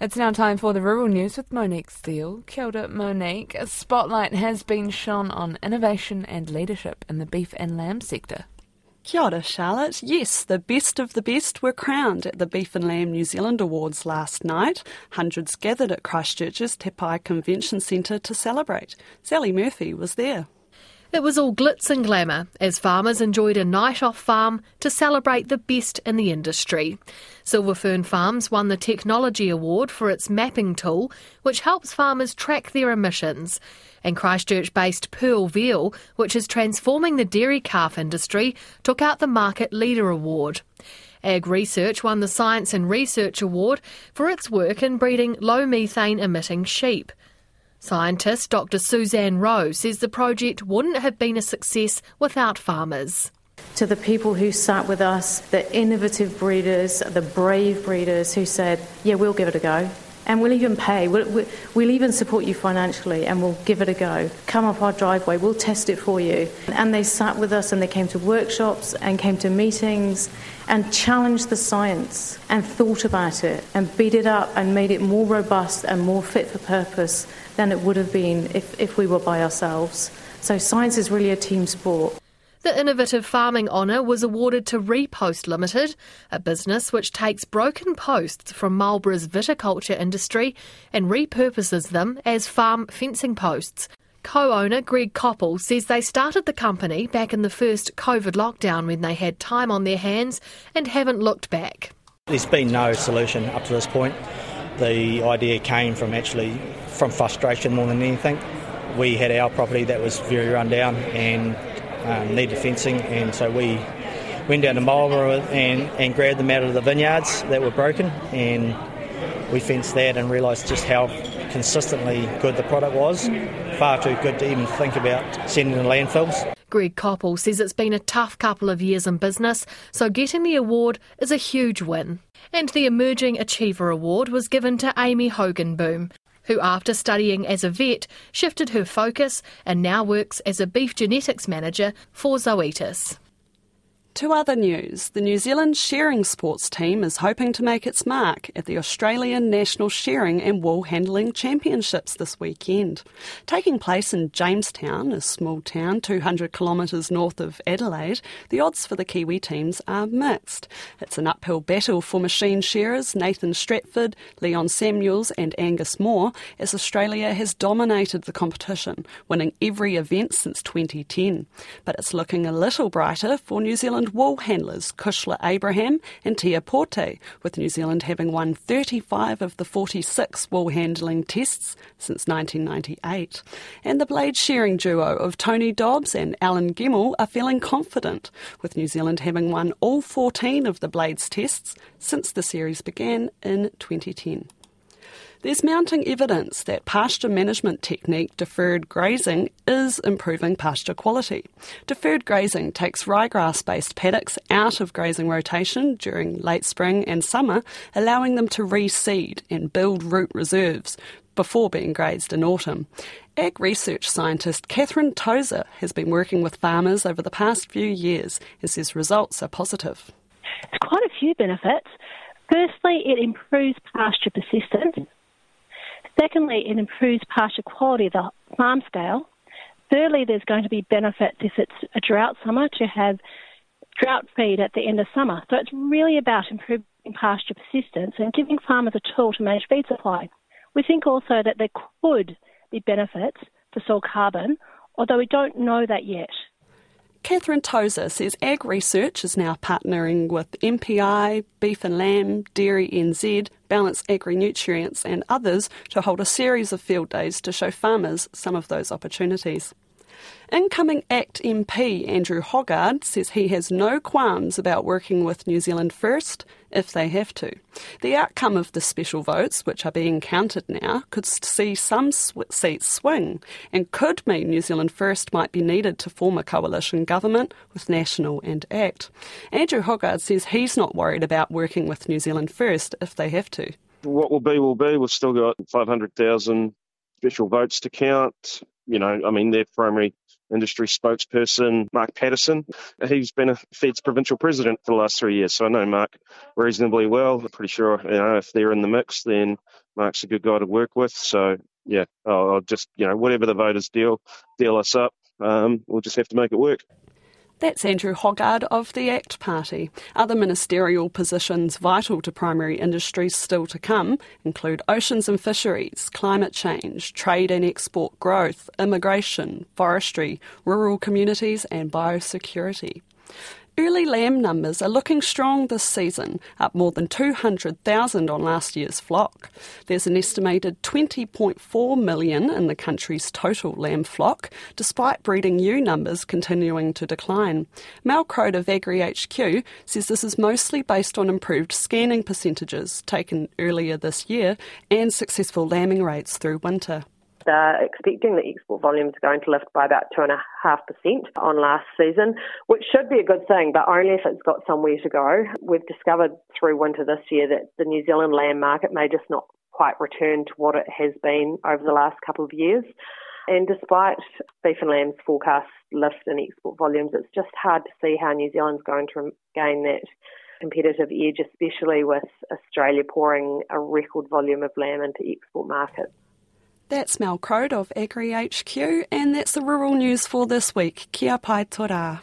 It's now time for the rural news with Monique Steele. Kia ora, Monique. A spotlight has been shone on innovation and leadership in the beef and lamb sector. Kia ora, Charlotte. Yes, the best of the best were crowned at the Beef and Lamb New Zealand Awards last night. Hundreds gathered at Christchurch's Te Pae Convention Centre to celebrate. Sally Murphy was there. It was all glitz and glamour as farmers enjoyed a night off farm to celebrate the best in the industry. Silverfern Farms won the Technology Award for its mapping tool, which helps farmers track their emissions. And Christchurch based Pearl Veal, which is transforming the dairy calf industry, took out the Market Leader Award. Ag Research won the Science and Research Award for its work in breeding low methane emitting sheep. Scientist Dr. Suzanne Rowe says the project wouldn't have been a success without farmers. To the people who sat with us, the innovative breeders, the brave breeders who said, Yeah, we'll give it a go. And we'll even pay. We'll, we'll, even support you financially and we'll give it a go. Come up our driveway, we'll test it for you. And they sat with us and they came to workshops and came to meetings and challenged the science and thought about it and beat it up and made it more robust and more fit for purpose than it would have been if, if we were by ourselves. So science is really a team sport. The Innovative Farming Honour was awarded to Repost Limited, a business which takes broken posts from Marlborough's viticulture industry and repurposes them as farm fencing posts. Co owner Greg Koppel says they started the company back in the first COVID lockdown when they had time on their hands and haven't looked back. There's been no solution up to this point. The idea came from actually from frustration more than anything. We had our property that was very run down and um, needed fencing, and so we went down to Marlborough and, and grabbed them out of the vineyards that were broken, and we fenced that and realised just how consistently good the product was. Far too good to even think about sending to landfills. Greg Koppel says it's been a tough couple of years in business, so getting the award is a huge win. And the Emerging Achiever Award was given to Amy Hoogenboom, who, after studying as a vet, shifted her focus and now works as a beef genetics manager for Zoetis. To other news, the New Zealand shearing sports team is hoping to make its mark at the Australian National Shearing and Wool Handling Championships this weekend. Taking place in Jamestown, a small town 200 kilometres north of Adelaide, the odds for the Kiwi teams are mixed. It's an uphill battle for machine shearers Nathan Stratford, Leon Samuels, and Angus Moore, as Australia has dominated the competition, winning every event since 2010. But it's looking a little brighter for New Zealand Zealand wool handlers Kushla Abraham and Tia Porte, with New Zealand having won 35 of the 46 wool handling tests since 1998. And the blade shearing duo of Tony Dobbs and Alan Gemmell are feeling confident, with New Zealand having won all 14 of the blades tests since the series began in 2010. There's mounting evidence that pasture management technique deferred grazing is improving pasture quality. Deferred grazing takes ryegrass based paddocks out of grazing rotation during late spring and summer, allowing them to reseed and build root reserves before being grazed in autumn. Ag research scientist Catherine Tozer has been working with farmers over the past few years and says results are positive. It's quite a few benefits. Firstly, it improves pasture persistence Secondly, it improves pasture quality of the farm scale. Thirdly, there's going to be benefits if it's a drought summer to have drought feed at the end of summer. So it's really about improving pasture persistence and giving farmers a tool to manage feed supply. We think also that there could be benefits for soil carbon, although we don't know that yet. Catherine Tozer says Ag Research is now partnering with MPI, Beef and Lamb, Dairy NZ, Ballance Agri Nutrients, and others to hold a series of field days to show farmers some of those opportunities. Incoming ACT MP Andrew Hoggard says he has no qualms about working with New Zealand First if they have to. The outcome of the special votes, which are being counted now, could see some seats swing and could mean New Zealand First might be needed to form a coalition government with National and ACT. Andrew Hoggard says he's not worried about working with New Zealand First if they have to. What will be will be. We've still got 500,000 special votes to count. You know, I mean, their primary industry spokesperson, Mark Patterson. He's been a Fed's provincial president for the last three years, so I know Mark reasonably well. I'm pretty sure you know if they're in the mix, then Mark's a good guy to work with. So yeah, I'll, I'll just you know whatever the voters deal deal us up, um, we'll just have to make it work. That's Andrew Hoggard of the ACT Party. Other ministerial positions vital to primary industries still to come include oceans and fisheries, climate change, trade and export growth, immigration, forestry, rural communities, and biosecurity. Early lamb numbers are looking strong this season, up more than 200,000 on last year's flock. There's an estimated 20.4 million in the country's total lamb flock, despite breeding ewe numbers continuing to decline. Mel Croad of Agri HQ says this is mostly based on improved scanning percentages taken earlier this year and successful lambing rates through winter. They're expecting the export volumes going to lift by about 2.5% on last season, which should be a good thing, but only if it's got somewhere to go. We've discovered through winter this year that the New Zealand lamb market may just not quite return to what it has been over the last couple of years. And despite beef and lamb's forecast lift in export volumes, it's just hard to see how New Zealand's going to gain that competitive edge, especially with Australia pouring a record volume of lamb into export markets. That's Mel Croad of Agri HQ, and that's the rural news for this week. Kia pai tō